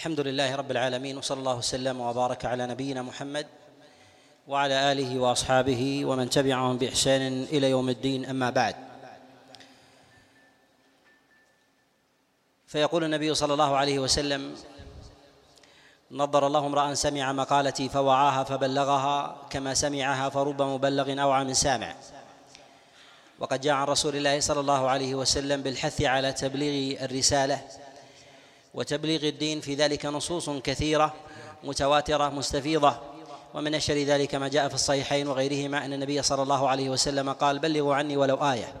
الحمد لله رب العالمين وصلى الله وسلم وبارك على نبينا محمد وعلى آله وأصحابه ومن تبعهم بإحسان إلى يوم الدين أما بعد. فيقول النبي صلى الله عليه وسلم نظر الله امرأ سمع مقالتي فوعاها فبلغها كما سمعها فرب مبلغ اوعى من سامع. وقد جاء عن رسول الله صلى الله عليه وسلم بالحث على تبليغ الرسالة وتبليغ الدين في ذلك نصوص كثيرة متواترة مستفيضة. ومن اشهر ذلك ما جاء في الصحيحين وغيرهما أن النبي صلى الله عليه وسلم قال بلغوا عني ولو آية.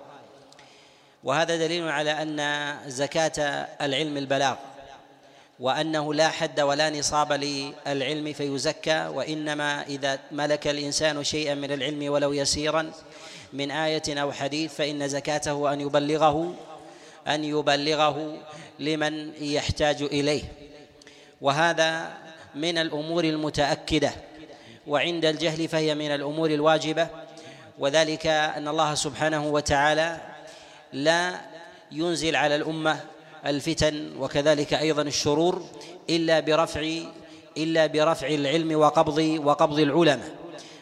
وهذا دليل على أن زكاة العلم البلاغ وأنه لا حد ولا نصاب للعلم فيزكى وإنما إذا ملك الإنسان شيئا من العلم ولو يسيرا من آية أو حديث فإن زكاته أن يبلغه أن يبلغه لمن يحتاج إليه. وهذا من الأمور المتأكدة وعند الجهل فهي من الأمور الواجبة. وذلك أن الله سبحانه وتعالى لا ينزل على الأمة الفتن وكذلك أيضا الشرور إلا برفع إلا برفع العلم وقبض وقبض العلماء.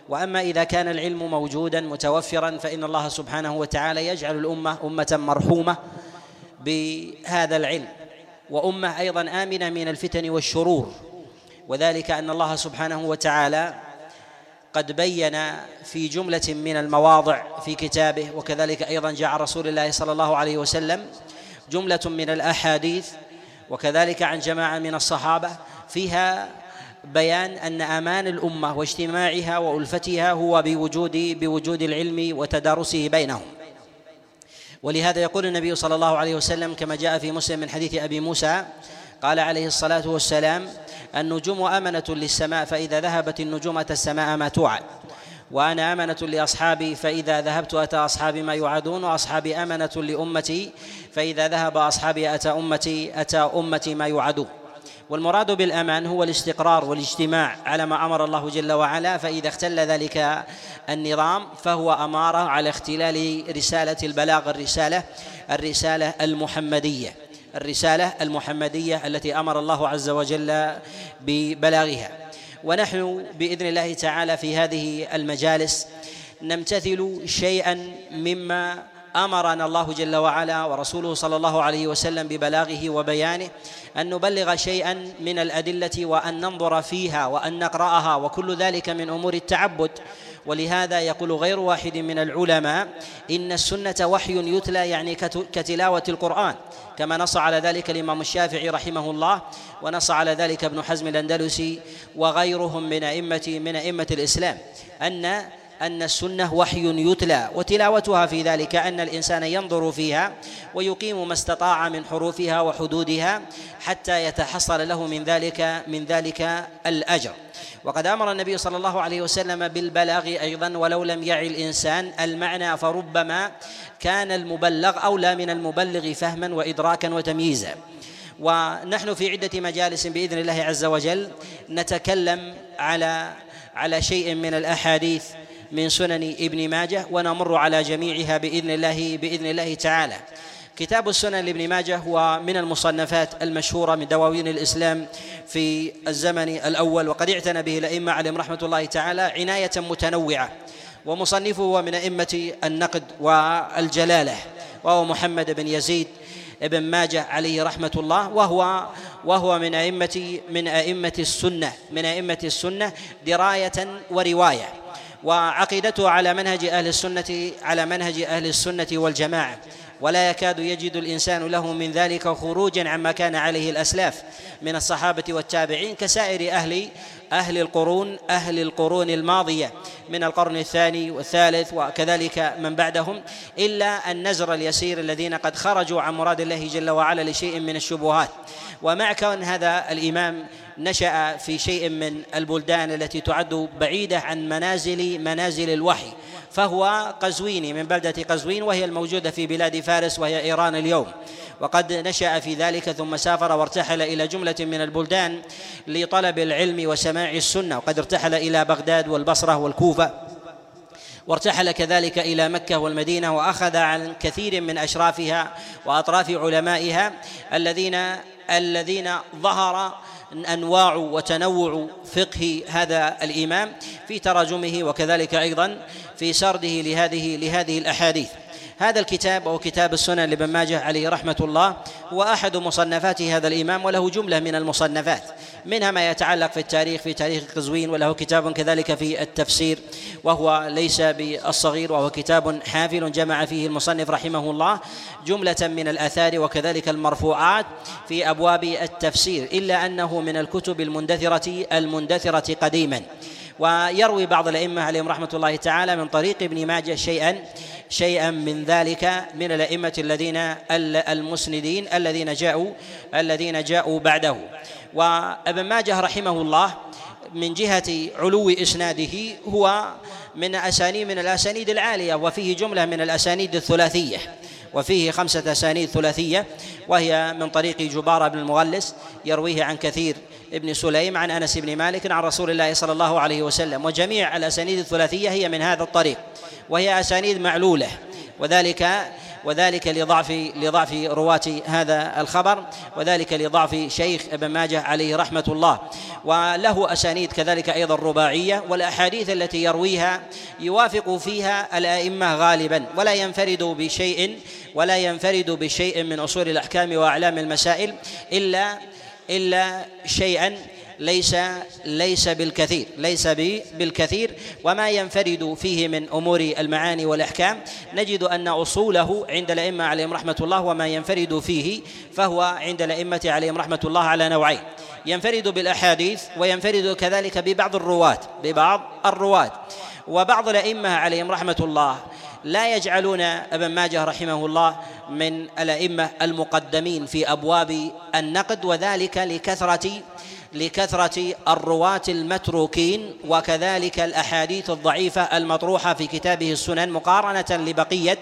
وأما إذا كان العلم موجودا متوفرا فإن الله سبحانه وتعالى يجعل الأمة أمة مرحومة. بهذا العلم. وأمة أيضا آمنة من الفتن والشرور. وذلك أن الله سبحانه وتعالى قد بين في جملة من المواضع في كتابه. وكذلك أيضا جاء رسول الله صلى الله عليه وسلم جملة من الأحاديث. وكذلك عن جماعة من الصحابة. فيها بيان أن أمان الأمة واجتماعها وألفتها هو بوجود بوجود العلم وتدارسه بينهم. ولهذا يقول النبي صلى الله عليه وسلم كما جاء في مسلم من حديث أبي موسى قال عليه الصلاة والسلام النجوم أمنة للسماء فإذا ذهبت النجوم أتى السماء ما توعد. وأنا أمنة لأصحابي فإذا ذهبت أتى أصحابي ما يوعدون وأصحابي أمنة لأمتي فإذا ذهب أصحابي أتى أمتي أتى أمتي ما يوعدون. والمراد بالأمان هو الاستقرار والاجتماع على ما أمر الله جل وعلا فإذا اختل ذلك النظام فهو أمارة على اختلال رسالة البلاغ الرسالة الرسالة المحمدية الرسالة المحمدية التي أمر الله عز وجل ببلاغها. ونحن بإذن الله تعالى في هذه المجالس نمتثل شيئا مما أمرنا الله جل وعلا ورسوله صلى الله عليه وسلم ببلاغه وبيانه أن نبلغ شيئا من الأدلة وأن ننظر فيها وأن نقرأها وكل ذلك من أمور التعبد. ولهذا يقول غير واحد من العلماء إن السنة وحي يتلى يعني كتلاوة القرآن كما نص على ذلك الإمام الشافعي رحمه الله ونص على ذلك ابن حزم الأندلسي وغيرهم من أئمة من أئمة الإسلام أن أن السنة وحي يتلى وتلاوتها في ذلك أن الإنسان ينظر فيها ويقيم ما استطاع من حروفها وحدودها حتى يتحصل له من ذلك من ذلك الأجر. وقد آمر النبي صلى الله عليه وسلم بالبلاغ أيضا ولو لم يعي الإنسان المعنى فربما كان المبلغ أولى من المبلغ فهما وادراكا وتمييزا. ونحن في عدة مجالس بإذن الله عز وجل نتكلم على على شيء من الأحاديث من سنن ابن ماجه ونمر على جميعها بإذن الله بإذن الله تعالى. كتاب السنن لابن ماجه هو من المصنفات المشهورة من دواوين الإسلام في الزمن الأول وقد اعتنى به الأئمة عليهم رحمة الله تعالى عناية متنوعة. ومصنفه هو من أئمة النقد والجلالة وهو محمد بن يزيد ابن ماجه عليه رحمة الله وهو وهو من أئمة من أئمة السنة من أئمة السنة دراية ورواية. وعقيدته على منهج أهل السنة على منهج أهل السنة والجماعة. ولا يكاد يجد الإنسان له من ذلك خروجا عما كان عليه الأسلاف من الصحابة والتابعين كسائر أهل أهل القرون أهل القرون الماضية من القرن الثاني والثالث وكذلك من بعدهم إلا النزر اليسير الذين قد خرجوا عن مراد الله جل وعلا لشيء من الشبهات. ومع كون هذا الإمام نشأ في شيء من البلدان التي تعد بعيدة عن منازل منازل الوحي فهو قزويني من بلدة قزوين وهي الموجودة في بلاد فارس وهي إيران اليوم. وقد نشأ في ذلك ثم سافر وارتحل إلى جملة من البلدان لطلب العلم وسماع السنة. وقد ارتحل إلى بغداد والبصرة والكوفة. وارتحل كذلك إلى مكة والمدينة وأخذ عن كثير من أشرافها وأطراف علمائها الذين الذين ظهر أنواع وتنوع فقه هذا الإمام في تراجمه وكذلك أيضا في سرده لهذه لهذه الأحاديث. هذا الكتاب وهو كتاب السنن لابن ماجه عليه رحمة الله هو أحد مصنفات هذا الإمام وله جملة من المصنفات. منها ما يتعلق في التاريخ في تاريخ قزوين وله كتاب كذلك في التفسير وهو ليس بالصغير وهو كتاب حافل جمع فيه المصنف رحمه الله. جملة من الآثار وكذلك المرفوعات في أبواب التفسير إلا أنه من الكتب المندثرة المندثرة قديما. ويروي بعض الأئمة عليهم رحمة الله تعالى من طريق ابن ماجه شيئا شيئا من ذلك من الأئمة الذين المسندين الذين جاءوا الذين جاءوا بعده. وأبن ماجه رحمه الله من جهة علو إسناده هو من أسانيد من الأسانيد العالية وفيه جملة من الأسانيد الثلاثية وفيه خمسة أسانيد ثلاثية وهي من طريق جبارة بن المغلس يرويه عن كثير ابن سليم عن أنس بن مالك عن رسول الله صلى الله عليه وسلم وجميع الأسانيد الثلاثية هي من هذا الطريق وهي أسانيد معلولة وذلك وذلك لضعف لضعف رواة هذا الخبر وذلك لضعف شيخ ابن ماجه عليه رحمة الله وله أسانيد كذلك أيضا رباعية والأحاديث التي يرويها يوافق فيها الأئمة غالبا ولا ينفرد بشيء ولا ينفرد بشيء من أصول الأحكام وأعلام المسائل إلا إلا شيئا ليس ليس بالكثير ليس بالكثير. وما ينفرد فيه من أمور المعاني والأحكام نجد أن أصوله عند الأئمة عليهم رحمة الله وما ينفرد فيه فهو عند الأئمة عليهم رحمة الله على نوعين. ينفرد بالأحاديث وينفرد كذلك ببعض الرواة ببعض الرواة. وبعض الأئمة عليهم رحمة الله لا يجعلون أبن ماجه رحمه الله من الأئمة المقدمين في أبواب النقد وذلك لكثره لكثرة الرواة المتروكين وكذلك الأحاديث الضعيفة المطروحة في كتابه السنن مقارنة لبقية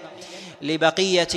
لبقية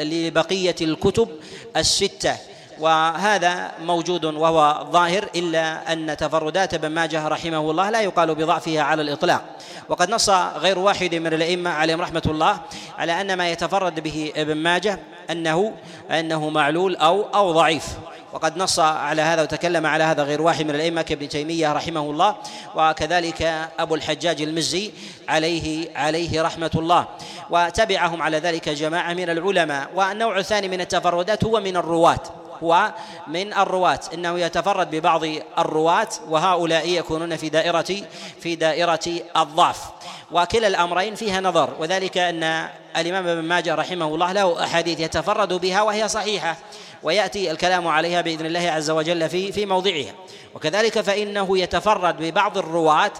لبقية الكتب الستة. وهذا موجود وهو ظاهر إلا أن تفردات ابن ماجه رحمه الله لا يقال بضعفها على الإطلاق. وقد نص غير واحد من الأئمة عليهم رحمة الله على أن ما يتفرد به ابن ماجه أنه أنه معلول أو أو ضعيف. وقد نص على هذا وتكلم على هذا غير واحد من الأئمة كابن تيمية رحمه الله وكذلك أبو الحجاج المزي عليه عليه رحمة الله. وتبعهم على ذلك جماعة من العلماء. والنوع الثاني من التفردات هو من الرواة. هو من الرواة. إنه يتفرد ببعض الرواة وهؤلاء يكونون في دائرة في دائرة الضعف. وكلا الأمرين فيها نظر وذلك أن الإمام ابن ماجه رحمه الله له أحاديث يتفرد بها وهي صحيحة ويأتي الكلام عليها بإذن الله عز وجل في في موضعها. وكذلك فإنه يتفرد ببعض الرواة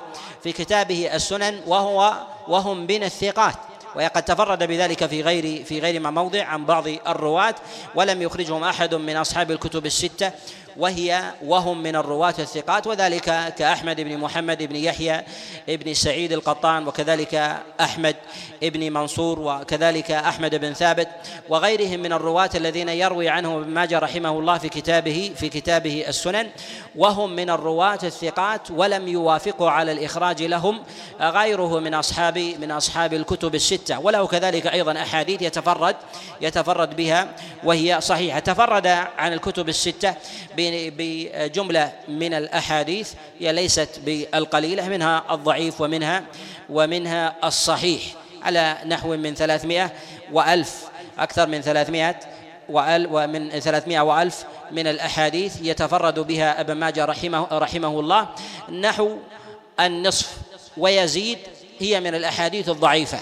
في كتابه السنن وهو وهم من الثقات. وقد تفرد بذلك في غير في غير ما موضع عن بعض الرواة ولم يخرجهم أحد من أصحاب الكتب الستة. وهي وهم من الرواة الثقات وذلك كأحمد بن محمد بن يحيى بن سعيد القطان وكذلك أحمد بن منصور وكذلك أحمد بن ثابت وغيرهم من الرواة الذين يروي عنهم ابن ماجه رحمه الله في كتابه في كتابه السنن. وهم من الرواة الثقات ولم يوافقوا على الإخراج لهم غيره من أصحاب من أصحاب الكتب الستة. وله كذلك أيضا أحاديث يتفرد يتفرد بها وهي صحيحة. تفرد عن الكتب الستة بجملة من الأحاديث هي ليست بالقليلة منها الضعيف ومنها ومنها الصحيح على نحو من ثلاثمائة وألف أكثر من ثلاثمائة ومن ثلاثمائة وألف من الأحاديث يتفرد بها أبن ماجه رحمه, رحمه الله. نحو النصف ويزيد هي من الأحاديث الضعيفة.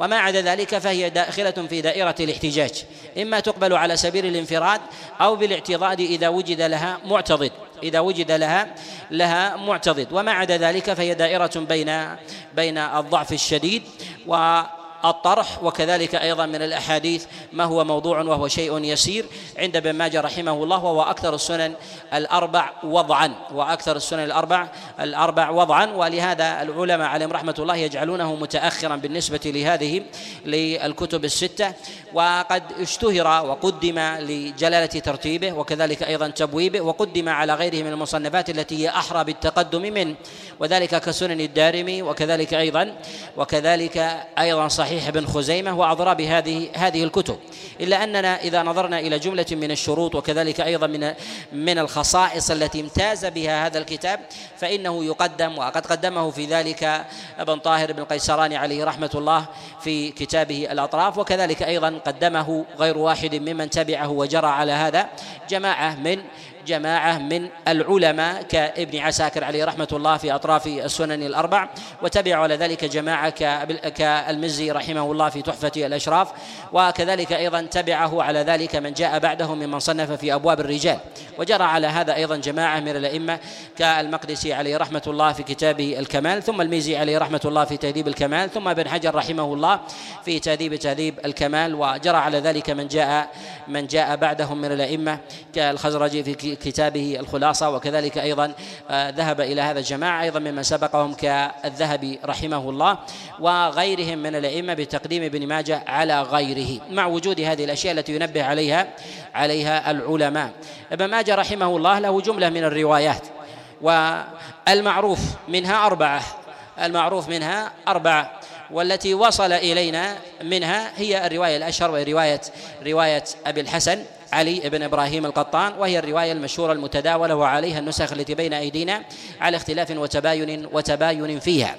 وما عدا ذلك فهي داخلة في دائرة الاحتجاج. إما تقبل على سبيل الانفراد أو بالاعتضاد إذا وجد لها معتضد. إذا وجد لها لها معتضد. وما عدا ذلك فهي دائرة بين بين الضعف الشديد و الطرح وكذلك أيضا من الأحاديث ما هو موضوع وهو شيء يسير. عند ابن ماجه رحمه الله وهو أكثر السنن الأربع وضعا وأكثر السنن الأربع الأربع وضعا. ولهذا العلماء عليهم رحمة الله يجعلونه متاخرا بالنسبة لهذه للكتب الستة. وقد اشتهر وقدم لجلالة ترتيبه وكذلك أيضا تبويبه وقدم على غيره من المصنفات التي هي أحرى بالتقدم منه. وذلك كسنن الدارمي وكذلك أيضا وكذلك أيضا صحيح. صحيح ابن خزيمة وأضراب هذه هذه الكتب. إلا أننا إذا نظرنا إلى جملة من الشروط وكذلك أيضا من من الخصائص التي امتاز بها هذا الكتاب فإنه يقدم وقد قدمه في ذلك ابن طاهر بن قيسراني عليه رحمة الله في كتابه الأطراف وكذلك أيضا قدمه غير واحد ممن تبعه وجرى على هذا جماعة من جماعة من العلماء كابن عساكر عليه رحمة الله في أطراف السنن الأربع وتبعوا على ذلك جماعة كالمزي رحمه الله في تحفة الأشراف وكذلك أيضا تبعه على ذلك من جاء بعده ممن صنف في أبواب الرجال. وجرى على هذا أيضا جماعة من الأئمة كالمقدسي عليه رحمة الله في كتابه الكمال ثم الميزي عليه رحمة الله في تهذيب الكمال ثم ابن حجر رحمه الله في تهذيب تهذيب الكمال وجرى على ذلك من جاء من جاء بعدهم من الأئمة كالخزرجي في كتابه الخلاصة وكذلك أيضا آه، ذهب إلى هذا الجماعة أيضا ممن سبقهم كالذهبي رحمه الله وغيرهم من الأئمة بتقديم ابن ماجه على غيره مع وجود هذه الأشياء التي ينبه عليها عليها العلماء. ابن ماجه رحمه الله له جملة من الروايات والمعروف منها أربعة المعروف منها أربعة والتي وصل إلينا منها هي الرواية الأشهر وهي رواية رواية أبي الحسن. علي بن إبراهيم القطان وهي الرواية المشهورة المتداولة وعليها النسخ التي بين أيدينا على اختلاف وتباين وتباين فيها.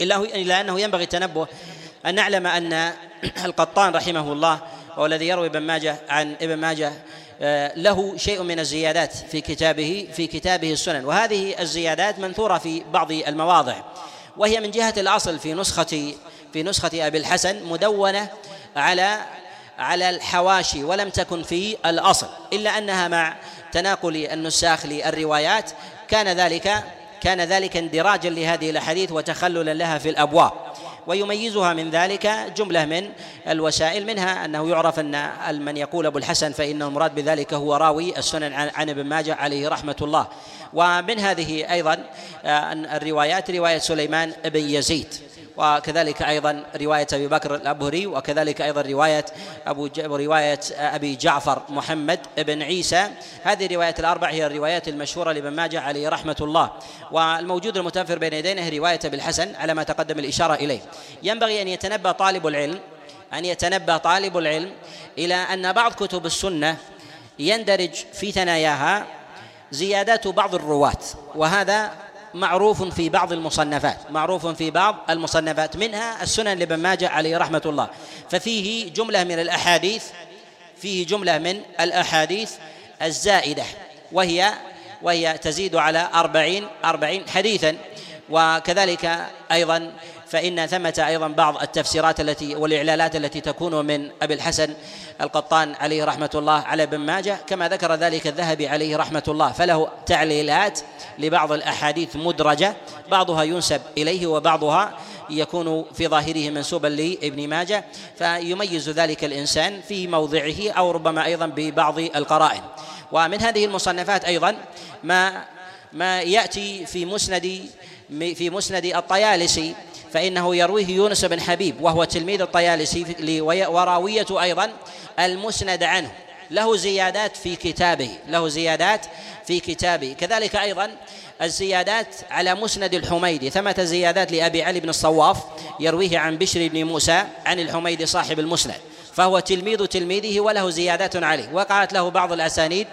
إلا إلا أنه ينبغي التنبه أن نعلم أن القطان رحمه الله وهو الذي يروي ابن ماجه عن ابن ماجه آه، له شيء من الزيادات في كتابه في كتابه السنن. وهذه الزيادات منثورة في بعض المواضع وهي من جهة الأصل في نسخه في نسخة أبي الحسن مدونة على على الحواشي ولم تكن في الأصل إلا أنها مع تناقل النساخ للروايات. كان ذلك كان ذلك اندراجا لهذه الأحاديث وتخللا لها في الأبواب. ويميزها من ذلك جملة من الوسائل منها أنه يعرف أن من يقول أبو الحسن فإن المراد بذلك هو راوي السنن عن ابن ماجه عليه رحمة الله. ومن هذه أيضا آه، الروايات رواية سليمان بن يزيد. وكذلك أيضا رواية أبي بكر الأبهري وكذلك أيضا رواية أبو ج... رواية أبي جعفر محمد بن عيسى. هذه الروايات الأربع هي الروايات المشهورة لابن ماجه عليه رحمة الله. والموجود المتوفر بين يدينا هي رواية أبي الحسن على ما تقدم الإشارة إليه. ينبغي أن يتنبه طالب العلم أن يتنبه طالب العلم إلى أن بعض كتب السنة يندرج في ثناياها زيادات بعض الرواة. وهذا معروف في بعض المصنفات معروف في بعض المصنفات منها السنن لابن ماجه عليه رحمة الله. ففيه جملة من الأحاديث فيه جملة من الأحاديث الزائدة وهي وهي تزيد على أربعين أربعين حديثا. وكذلك أيضا فإن ثمة أيضا بعض التفسيرات التي والإعلالات التي تكون من أبي الحسن القطان عليه رحمة الله على ابن ماجه كما ذكر ذلك الذهبي عليه رحمة الله فله تعليلات لبعض الأحاديث مدرجة بعضها ينسب إليه وبعضها يكون في ظاهره منسوبا لابن ماجه فيميز ذلك الإنسان في موضعه أو ربما أيضا ببعض القرائن. ومن هذه المصنفات أيضا ما ما يأتي في مسند في مسند الطيالسي فإنه يرويه يونس بن حبيب وهو تلميذ الطيالسي وراوية أيضا المسند عنه. له زيادات في كتابه له زيادات في كتابه. كذلك أيضا الزيادات على مسند الحميدي. ثمة زيادات لأبي علي بن الصواف يرويه عن بشر بن موسى عن الحميدي صاحب المسند. فهو تلميذ تلميذه وله زيادات عليه. وقعت له بعض الأسانيد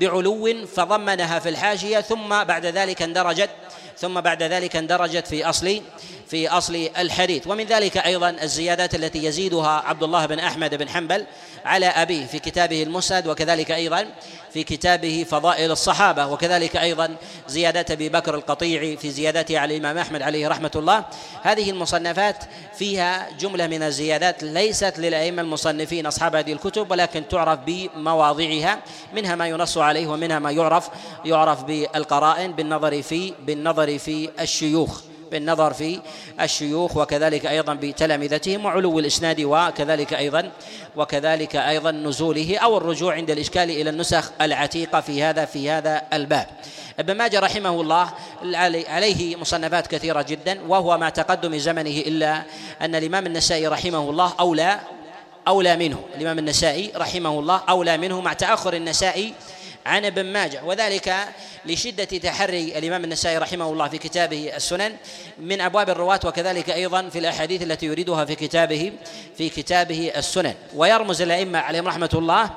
بعلو فضمنها في الحاشية ثم بعد ذلك اندرجت ثم بعد ذلك اندرجت في أصل في أصل الحديث. ومن ذلك أيضا الزيادات التي يزيدها عبد الله بن أحمد بن حنبل على أبيه في كتابه المسند وكذلك أيضا في كتابه فضائل الصحابة وكذلك أيضا زيادات أبي بكر القطيعي في زيادته على الإمام أحمد عليه رحمة الله. هذه المصنفات فيها جملة من الزيادات ليست للأئمة المصنفين أصحاب هذه الكتب ولكن تعرف بمواضعها منها ما ينص عليه ومنها ما يعرف يعرف بالقرائن بالنظر في بالنظر في الشيوخ. بالنظر في الشيوخ وكذلك أيضا بتلامذتهم وعلو الإسناد وكذلك أيضا وكذلك أيضا نزوله أو الرجوع عند الإشكال إلى النسخ العتيقة في هذا في هذا الباب. ابن ماجه رحمه الله عليه مصنفات كثيرة جدا وهو مع تقدم زمنه إلا أن الإمام النسائي رحمه الله اولى أولى منه الإمام النسائي رحمه الله أولى منه مع تأخر النسائي عن ابن ماجه. وذلك لشدة تحري الإمام النسائي رحمه الله في كتابه السنن من أبواب الرواة وكذلك أيضا في الأحاديث التي يريدها في كتابه في كتابه السنن. ويرمز الأئمة عليهم رحمة الله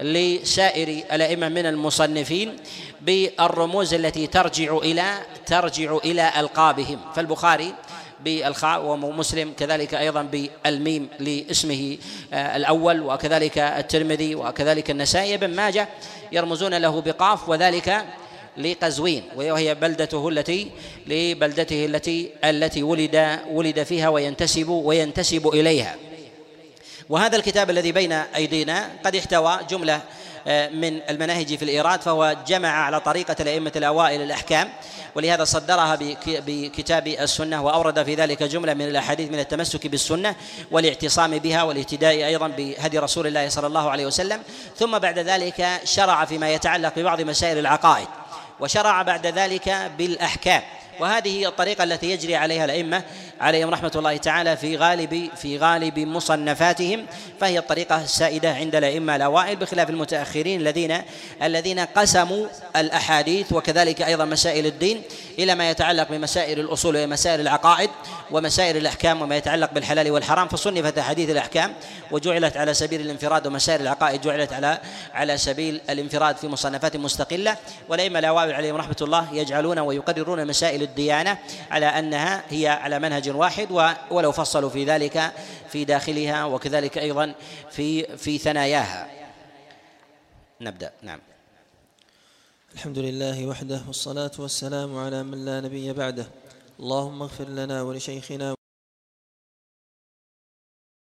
لسائر الأئمة من المصنفين بالرموز التي ترجع إلى ترجع إلى ألقابهم. فالبخاري بالخاء ومسلم كذلك أيضا بالميم لاسمه آه، الأول وكذلك الترمذي وكذلك النسائي. بن ماجه يرمزون له بقاف وذلك لقزوين وهي بلدته التي لبلدته التي التي ولد ولد فيها وينتسب وينتسب إليها. وهذا الكتاب الذي بين أيدينا قد احتوى جملة آه، من المناهج في الإيراد فهو جمع على طريقة الأئمة الأوائل الأحكام. ولهذا صدرها بكتاب السنة وأورد في ذلك جملة من الأحاديث من التمسك بالسنة والاعتصام بها والاهتداء أيضا بهدي رسول الله صلى الله عليه وسلم. ثم بعد ذلك شرع فيما يتعلق ببعض مسائل العقائد وشرع بعد ذلك بالأحكام. وهذه هي الطريقة التي يجري عليها الأئمة عليهم رحمة الله تعالى في غالب في غالب مصنفاتهم فهي الطريقة السائدة عند الأئمة الأوائل بخلاف المتأخرين الذين الذين قسموا الأحاديث وكذلك أيضا مسائل الدين إلى ما يتعلق بمسائل الأصول ومسائل العقائد ومسائل الأحكام وما يتعلق بالحلال والحرام فصنفت أحاديث الأحكام وجعلت على سبيل الانفراد ومسائل العقائد جعلت على على سبيل الانفراد في مصنفات مستقلة. والأئمة الأوائل عليهم رحمة الله يجعلون ويقررون مسائل الديانة على أنها هي على منهج واحد ولو فصلوا في ذلك في داخلها وكذلك أيضا في في ثناياها. نبدأ. نعم. الحمد لله وحده والصلاة والسلام على من لا نبي بعده. اللهم اغفر لنا ولشيخنا